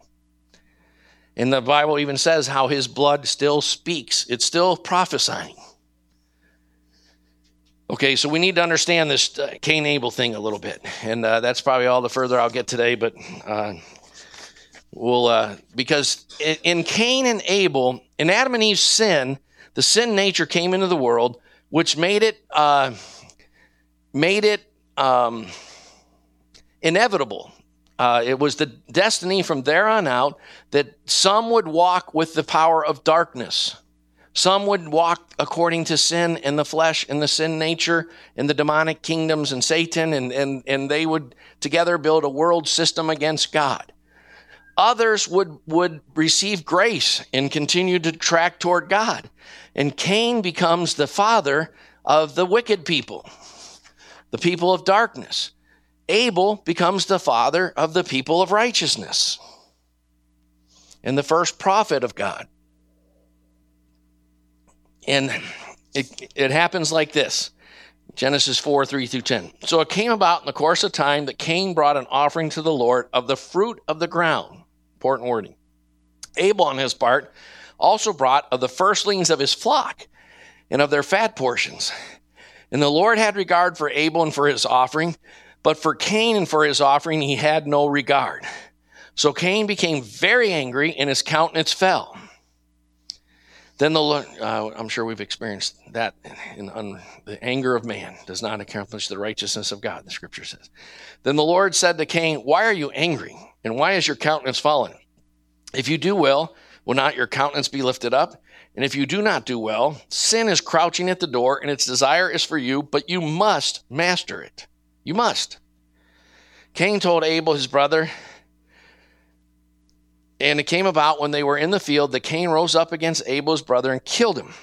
And the Bible even says how his blood still speaks, it's still prophesying. Okay, so we need to understand this uh, Cain Abel thing a little bit. And uh, that's probably all the further I'll get today, but uh, we'll, uh, because in Cain and Abel, in Adam and Eve's sin, the sin nature came into the world, which made it, uh, made it um, inevitable. Uh, it was the destiny from there on out that some would walk with the power of darkness some would walk according to sin in the flesh, in the sin nature, in the demonic kingdoms and Satan, and, and, and they would together build a world system against God. Others would, would receive grace and continue to track toward God. And Cain becomes the father of the wicked people, the people of darkness. Abel becomes the father of the people of righteousness and the first prophet of God. And it, it happens like this Genesis 4 3 through 10. So it came about in the course of time that Cain brought an offering to the Lord of the fruit of the ground. Important wording. Abel, on his part, also brought of the firstlings of his flock and of their fat portions. And the Lord had regard for Abel and for his offering, but for Cain and for his offering he had no regard. So Cain became very angry, and his countenance fell. Then the Lord, uh, I'm sure we've experienced that. In, the anger of man does not accomplish the righteousness of God, the scripture says. Then the Lord said to Cain, Why are you angry? And why is your countenance fallen? If you do well, will not your countenance be lifted up? And if you do not do well, sin is crouching at the door, and its desire is for you, but you must master it. You must. Cain told Abel, his brother, and it came about when they were in the field that Cain rose up against Abel's brother and killed him.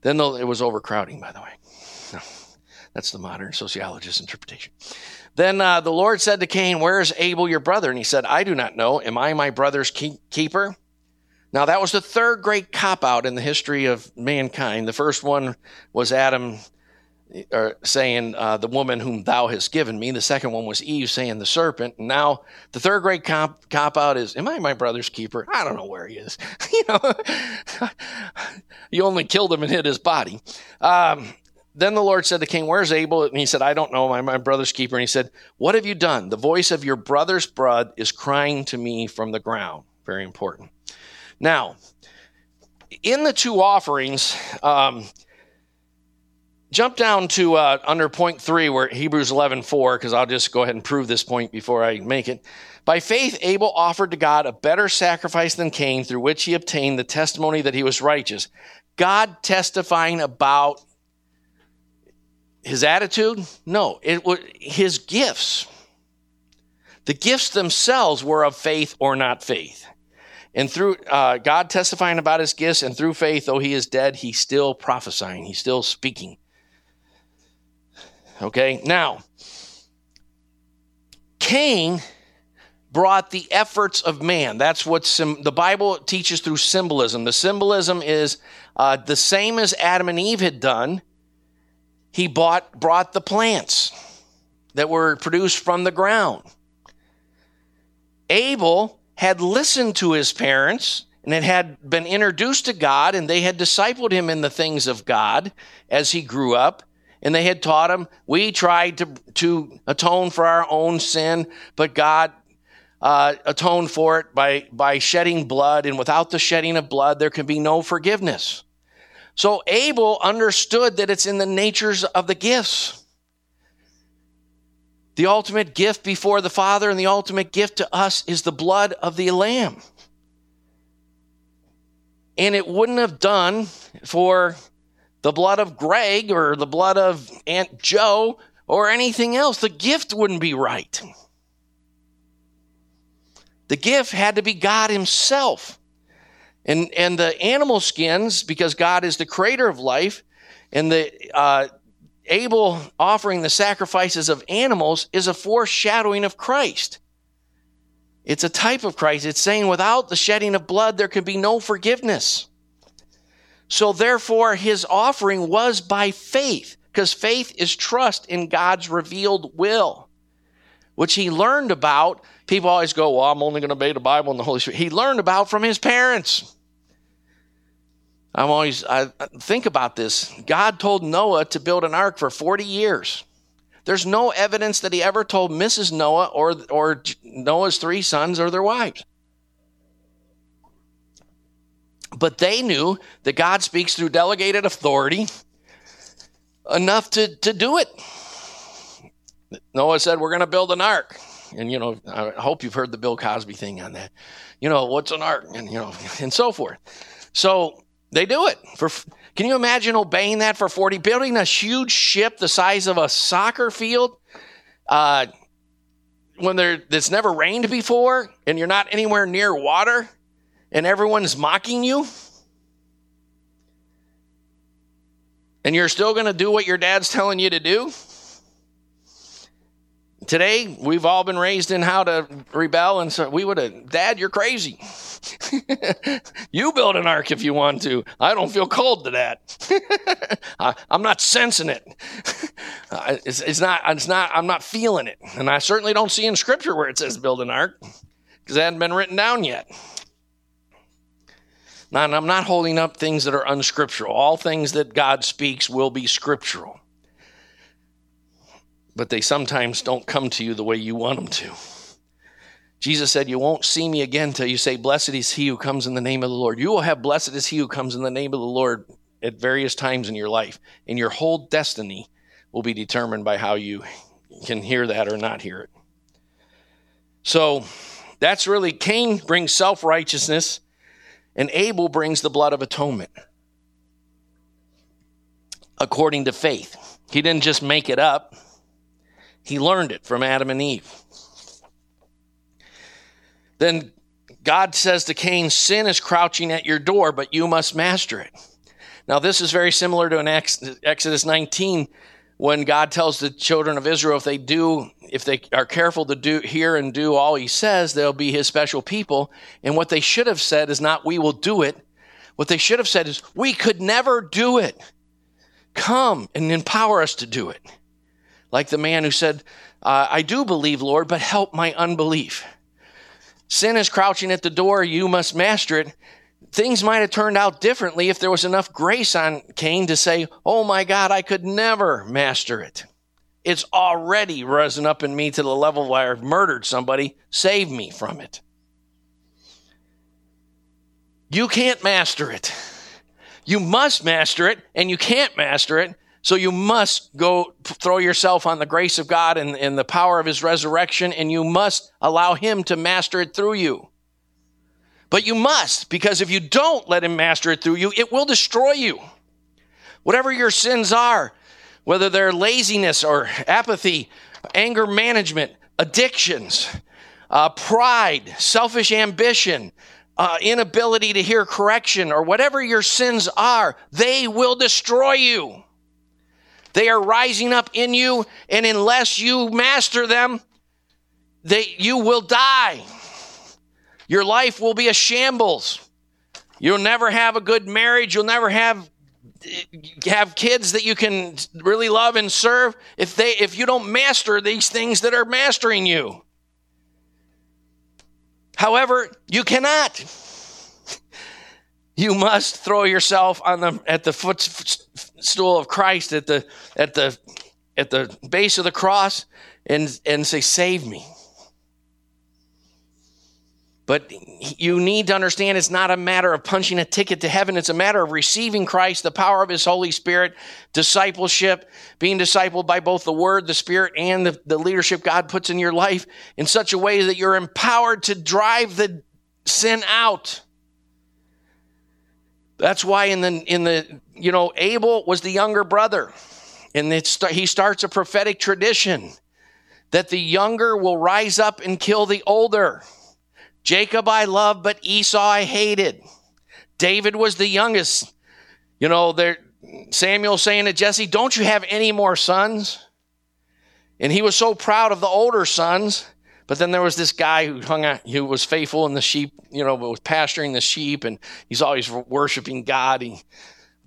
Then the, it was overcrowding, by the way. That's the modern sociologist interpretation. Then uh, the Lord said to Cain, Where is Abel your brother? And he said, I do not know. Am I my brother's keeper? Now, that was the third great cop out in the history of mankind. The first one was Adam or saying uh, the woman whom thou hast given me. The second one was Eve saying the serpent. And now the third great cop, cop out is, am I my brother's keeper? I don't know where he is. you know, you only killed him and hid his body. Um, then the Lord said to Cain, Where's Abel? And he said, I don't know. I'm my brother's keeper. And he said, What have you done? The voice of your brother's blood is crying to me from the ground. Very important. Now, in the two offerings, um, jump down to uh, under point three where hebrews 11 4 because i'll just go ahead and prove this point before i make it by faith abel offered to god a better sacrifice than cain through which he obtained the testimony that he was righteous god testifying about his attitude no it was his gifts the gifts themselves were of faith or not faith and through uh, god testifying about his gifts and through faith though he is dead he's still prophesying he's still speaking Okay, now, Cain brought the efforts of man. That's what sim- the Bible teaches through symbolism. The symbolism is uh, the same as Adam and Eve had done. He bought, brought the plants that were produced from the ground. Abel had listened to his parents and it had been introduced to God, and they had discipled him in the things of God as he grew up and they had taught him. We tried to, to atone for our own sin, but God uh, atoned for it by, by shedding blood, and without the shedding of blood, there can be no forgiveness. So Abel understood that it's in the natures of the gifts. The ultimate gift before the Father and the ultimate gift to us is the blood of the Lamb. And it wouldn't have done for the blood of Greg or the blood of Aunt Joe or anything else. The gift wouldn't be right. The gift had to be God Himself. And, and the animal skins, because God is the creator of life, and the uh, Abel offering the sacrifices of animals is a foreshadowing of Christ. It's a type of Christ. It's saying without the shedding of blood, there can be no forgiveness. So therefore, his offering was by faith, because faith is trust in God's revealed will, which he learned about. People always go, Well, I'm only going to obey the Bible and the Holy Spirit. He learned about from his parents. I'm always, I think about this. God told Noah to build an ark for 40 years. There's no evidence that he ever told Mrs. Noah or, or Noah's three sons or their wives. But they knew that God speaks through delegated authority enough to, to do it. Noah said, We're going to build an ark. And, you know, I hope you've heard the Bill Cosby thing on that. You know, what's an ark? And, you know, and so forth. So they do it. For Can you imagine obeying that for 40? Building a huge ship the size of a soccer field uh, when there, it's never rained before and you're not anywhere near water and everyone's mocking you? And you're still going to do what your dad's telling you to do? Today, we've all been raised in how to rebel, and so we would have, Dad, you're crazy. you build an ark if you want to. I don't feel called to that. I, am not sensing it. it's, it's, not. It's not. I'm not feeling it, and I certainly don't see in Scripture where it says build an ark because it hadn't been written down yet. Now, I'm not holding up things that are unscriptural. All things that God speaks will be scriptural. But they sometimes don't come to you the way you want them to. Jesus said, You won't see me again till you say, Blessed is he who comes in the name of the Lord. You will have blessed is he who comes in the name of the Lord at various times in your life. And your whole destiny will be determined by how you can hear that or not hear it. So that's really Cain brings self righteousness and Abel brings the blood of atonement according to faith. He didn't just make it up, he learned it from Adam and Eve. Then God says to Cain, Sin is crouching at your door, but you must master it. Now, this is very similar to an Exodus 19 when God tells the children of Israel if they do, if they are careful to do hear and do all he says, they'll be his special people. And what they should have said is not we will do it. What they should have said is we could never do it. Come and empower us to do it. Like the man who said, uh, I do believe, Lord, but help my unbelief. Sin is crouching at the door. You must master it things might have turned out differently if there was enough grace on Cain to say, Oh my God, I could never master it. It's already risen up in me to the level where I've murdered somebody. Save me from it. You can't master it. You must master it, and you can't master it. So you must go throw yourself on the grace of God and, and the power of His resurrection, and you must allow Him to master it through you. But you must, because if you don't let Him master it through you, it will destroy you. Whatever your sins are, whether they're laziness or apathy, anger management, addictions, uh, pride, selfish ambition, uh, inability to hear correction, or whatever your sins are, they will destroy you. They are rising up in you, and unless you master them, they, you will die. Your life will be a shambles. You'll never have a good marriage. You'll never have have kids that you can really love and serve if they if you don't master these things that are mastering you. However, you cannot. You must throw yourself on the at the footstool of Christ at the at the at the base of the cross and and say save me. But you need to understand it's not a matter of punching a ticket to heaven. It's a matter of receiving Christ, the power of His Holy Spirit, discipleship, being discipled by both the Word, the Spirit, and the, the leadership God puts in your life in such a way that you're empowered to drive the sin out. That's why in the, in the, you know, Abel was the younger brother. And he starts a prophetic tradition that the younger will rise up and kill the older. Jacob I loved, but Esau I hated. David was the youngest. You know, there Samuel saying to Jesse, Don't you have any more sons? And he was so proud of the older sons. But then there was this guy who hung out, who was faithful in the sheep, you know, was pasturing the sheep, and he's always worshiping God. He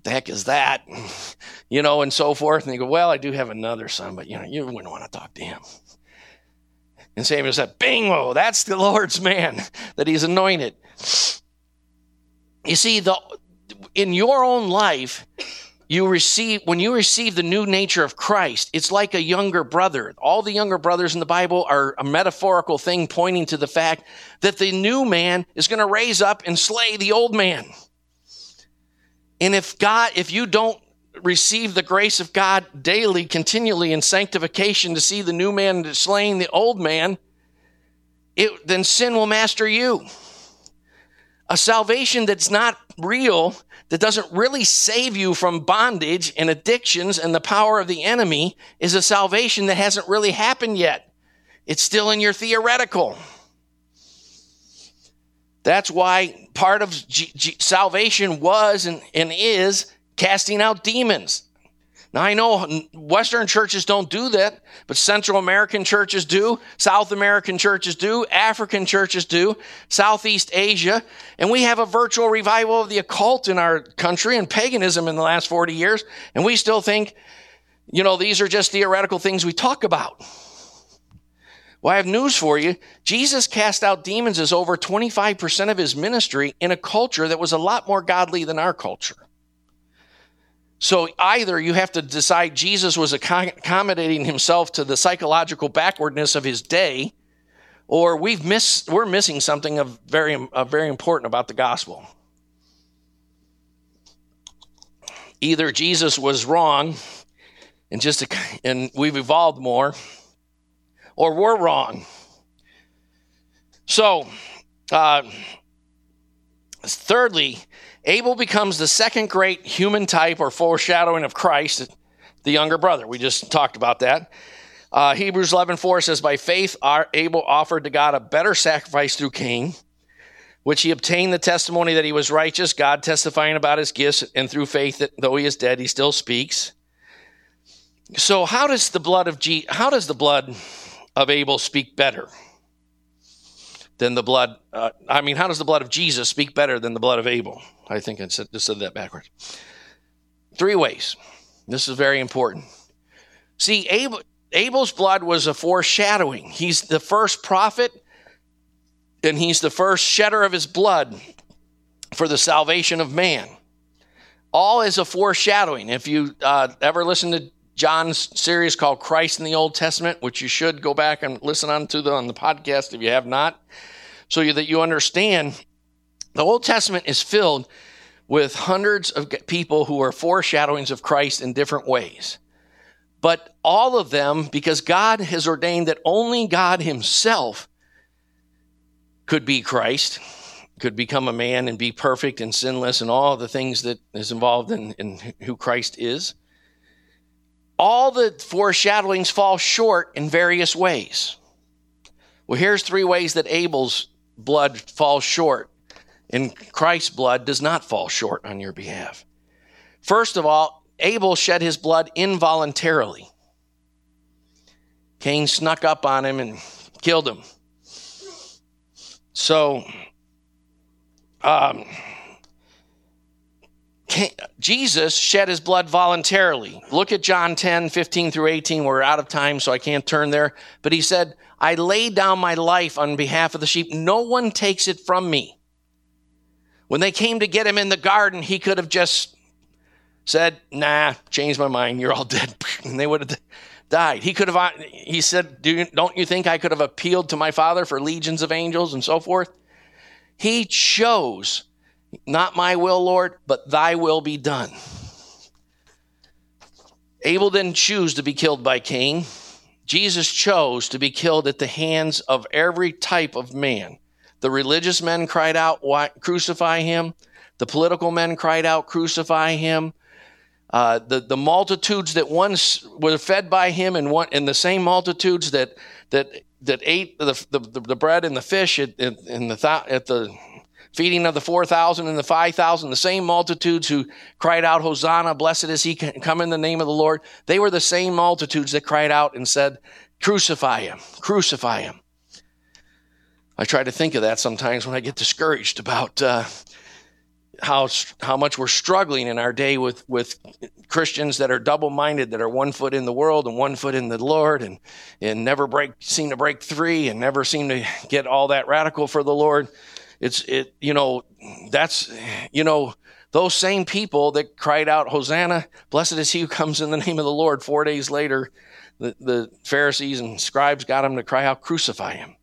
the heck is that? You know, and so forth. And they go, well, I do have another son, but you know, you wouldn't want to talk to him. And Samuel said, bingo, that's the Lord's man that he's anointed. You see, the in your own life, you receive when you receive the new nature of Christ, it's like a younger brother. All the younger brothers in the Bible are a metaphorical thing pointing to the fact that the new man is going to raise up and slay the old man. And if God, if you don't receive the grace of God daily, continually in sanctification to see the new man slaying the old man, it, then sin will master you. A salvation that's not real, that doesn't really save you from bondage and addictions and the power of the enemy, is a salvation that hasn't really happened yet. It's still in your theoretical. That's why part of G- G- salvation was and, and is casting out demons. Now, I know Western churches don't do that, but Central American churches do, South American churches do, African churches do, Southeast Asia, and we have a virtual revival of the occult in our country and paganism in the last 40 years, and we still think, you know, these are just theoretical things we talk about. Well, I have news for you. Jesus cast out demons as over 25% of his ministry in a culture that was a lot more godly than our culture. So either you have to decide Jesus was accommodating himself to the psychological backwardness of his day, or we've missed, we're missing something of very, of very important about the gospel. Either Jesus was wrong and just and we've evolved more, or we're wrong. So, uh, thirdly, Abel becomes the second great human type or foreshadowing of Christ, the younger brother. We just talked about that. Uh, Hebrews 11 4 says, By faith, Abel offered to God a better sacrifice through Cain, which he obtained the testimony that he was righteous, God testifying about his gifts, and through faith that though he is dead, he still speaks. So, how does the blood of G- how does the blood of Abel speak better than the blood? Uh, I mean, how does the blood of Jesus speak better than the blood of Abel? I think I said, just said that backwards. Three ways. This is very important. See, Abel, Abel's blood was a foreshadowing. He's the first prophet, and he's the first shedder of his blood for the salvation of man. All is a foreshadowing. If you uh, ever listen to John's series called Christ in the Old Testament, which you should go back and listen on to the, on the podcast if you have not, so that you understand the Old Testament is filled with hundreds of people who are foreshadowings of Christ in different ways. But all of them, because God has ordained that only God Himself could be Christ, could become a man and be perfect and sinless and all the things that is involved in, in who Christ is all the foreshadowings fall short in various ways. Well, here's three ways that Abel's blood falls short, and Christ's blood does not fall short on your behalf. First of all, Abel shed his blood involuntarily. Cain snuck up on him and killed him. So, um, Jesus shed his blood voluntarily. Look at John 10, 15 through 18. We're out of time, so I can't turn there. But he said, I laid down my life on behalf of the sheep. No one takes it from me. When they came to get him in the garden, he could have just said, Nah, changed my mind. You're all dead. And they would have died. He could have, uh, he said, Do, Don't you think I could have appealed to my father for legions of angels and so forth? He chose not my will, Lord, but thy will be done. Abel didn't choose to be killed by Cain. Jesus chose to be killed at the hands of every type of man. The religious men cried out, Crucify him. The political men cried out, Crucify him. Uh, the, the multitudes that once were fed by him and, one, and the same multitudes that, that, that ate the, the, the bread and the fish at, at, the, at the feeding of the 4,000 and the 5,000, the same multitudes who cried out, Hosanna, blessed is he come in the name of the Lord. They were the same multitudes that cried out and said, Crucify him, crucify him. I try to think of that sometimes when I get discouraged about uh, how how much we're struggling in our day with with Christians that are double-minded, that are one foot in the world and one foot in the Lord, and and never break seem to break three, and never seem to get all that radical for the Lord. It's it you know that's you know those same people that cried out Hosanna, blessed is he who comes in the name of the Lord. Four days later, the, the Pharisees and scribes got him to cry out, crucify him.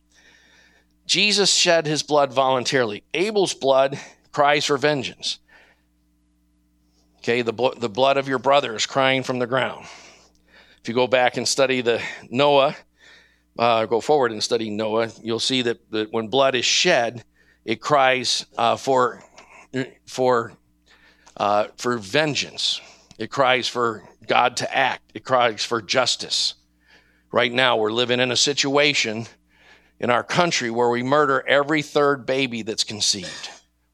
Jesus shed his blood voluntarily. Abel's blood cries for vengeance. Okay, the, the blood of your brother is crying from the ground. If you go back and study the Noah, uh, go forward and study Noah, you'll see that, that when blood is shed, it cries uh, for for uh, for vengeance. It cries for God to act. It cries for justice. Right now, we're living in a situation in our country where we murder every third baby that's conceived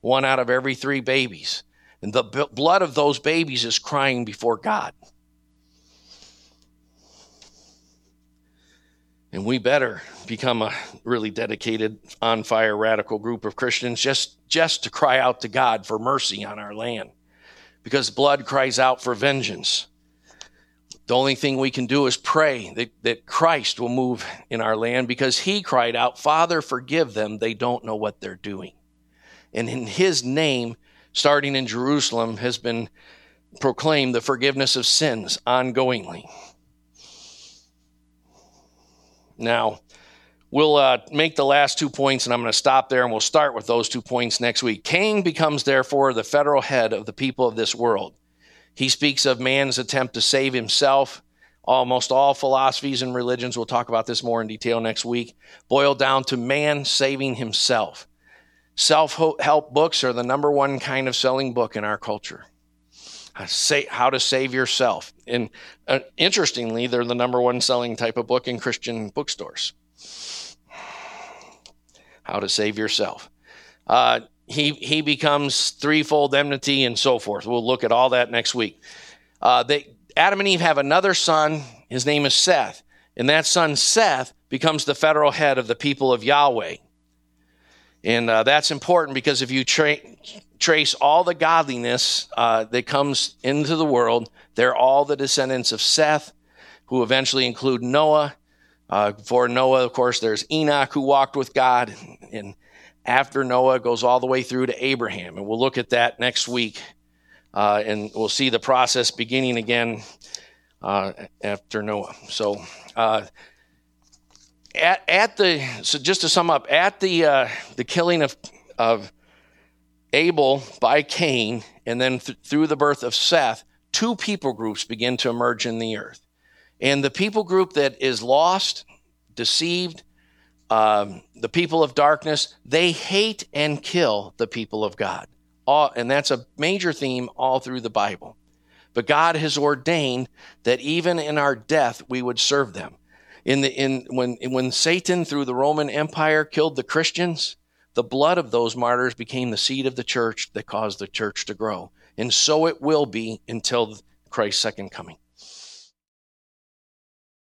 one out of every three babies. And the b- blood of those babies is crying before God. And we better become a really dedicated, on fire, radical group of Christians just, just to cry out to God for mercy on our land. Because blood cries out for vengeance. The only thing we can do is pray that, that Christ will move in our land because he cried out, Father, forgive them. They don't know what they're doing and in his name, starting in Jerusalem, has been proclaimed the forgiveness of sins ongoingly. Now, we'll uh, make the last two points, and I'm going to stop there, and we'll start with those two points next week. Cain becomes, therefore, the federal head of the people of this world. He speaks of man's attempt to save himself. Almost all philosophies and religions, we'll talk about this more in detail next week, boil down to man saving himself. Self help books are the number one kind of selling book in our culture. How to save yourself. And uh, interestingly, they're the number one selling type of book in Christian bookstores. How to save yourself. Uh, he he becomes threefold enmity and so forth. We'll look at all that next week. Uh, they, Adam and Eve have another son. His name is Seth, and that son Seth becomes the federal head of the people of Yahweh. And uh, that's important because if you tra- trace all the godliness uh, that comes into the world, they're all the descendants of Seth, who eventually include Noah. Uh, for Noah, of course, there's Enoch who walked with God. And after Noah goes all the way through to Abraham. And we'll look at that next week. Uh, and we'll see the process beginning again uh, after Noah. So, uh, at, at the so just to sum up at the uh, the killing of of Abel by Cain and then th- through the birth of Seth, two people groups begin to emerge in the earth, and the people group that is lost, deceived, um, the people of darkness, they hate and kill the people of God, all, and that's a major theme all through the Bible. But God has ordained that even in our death we would serve them in the in when when Satan through the Roman Empire killed the Christians, the blood of those martyrs became the seed of the church that caused the church to grow. And so it will be until Christ's second coming.